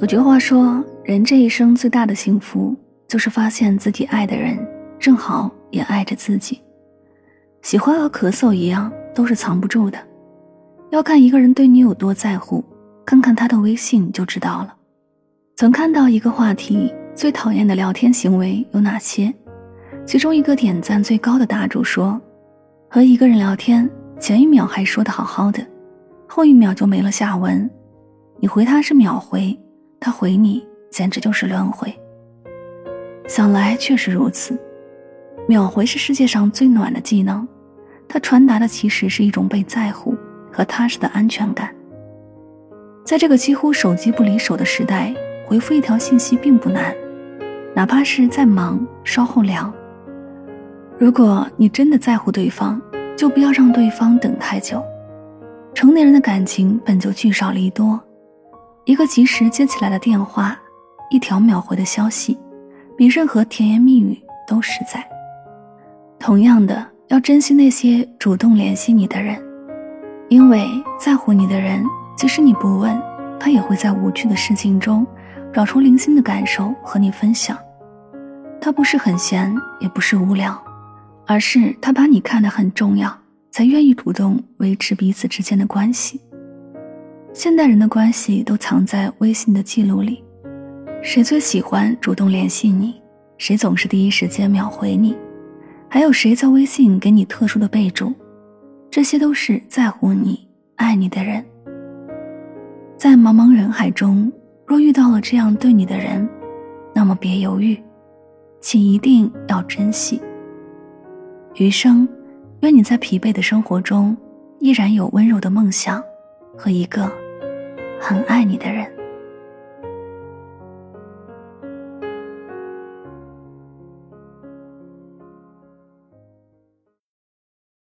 有句话说，人这一生最大的幸福，就是发现自己爱的人正好也爱着自己。喜欢和咳嗽一样，都是藏不住的。要看一个人对你有多在乎，看看他的微信就知道了。曾看到一个话题：最讨厌的聊天行为有哪些？其中一个点赞最高的答主说：“和一个人聊天，前一秒还说的好好的，后一秒就没了下文。你回他是秒回。”他回你，简直就是轮回。想来确实如此，秒回是世界上最暖的技能，它传达的其实是一种被在乎和踏实的安全感。在这个几乎手机不离手的时代，回复一条信息并不难，哪怕是再忙，稍后聊。如果你真的在乎对方，就不要让对方等太久。成年人的感情本就聚少离多。一个及时接起来的电话，一条秒回的消息，比任何甜言蜜语都实在。同样的，要珍惜那些主动联系你的人，因为在乎你的人，即使你不问，他也会在无趣的事情中找出零星的感受和你分享。他不是很闲，也不是无聊，而是他把你看得很重要，才愿意主动维持彼此之间的关系。现代人的关系都藏在微信的记录里，谁最喜欢主动联系你？谁总是第一时间秒回你？还有谁在微信给你特殊的备注？这些都是在乎你、爱你的人。在茫茫人海中，若遇到了这样对你的人，那么别犹豫，请一定要珍惜。余生，愿你在疲惫的生活中，依然有温柔的梦想和一个。很爱你的人。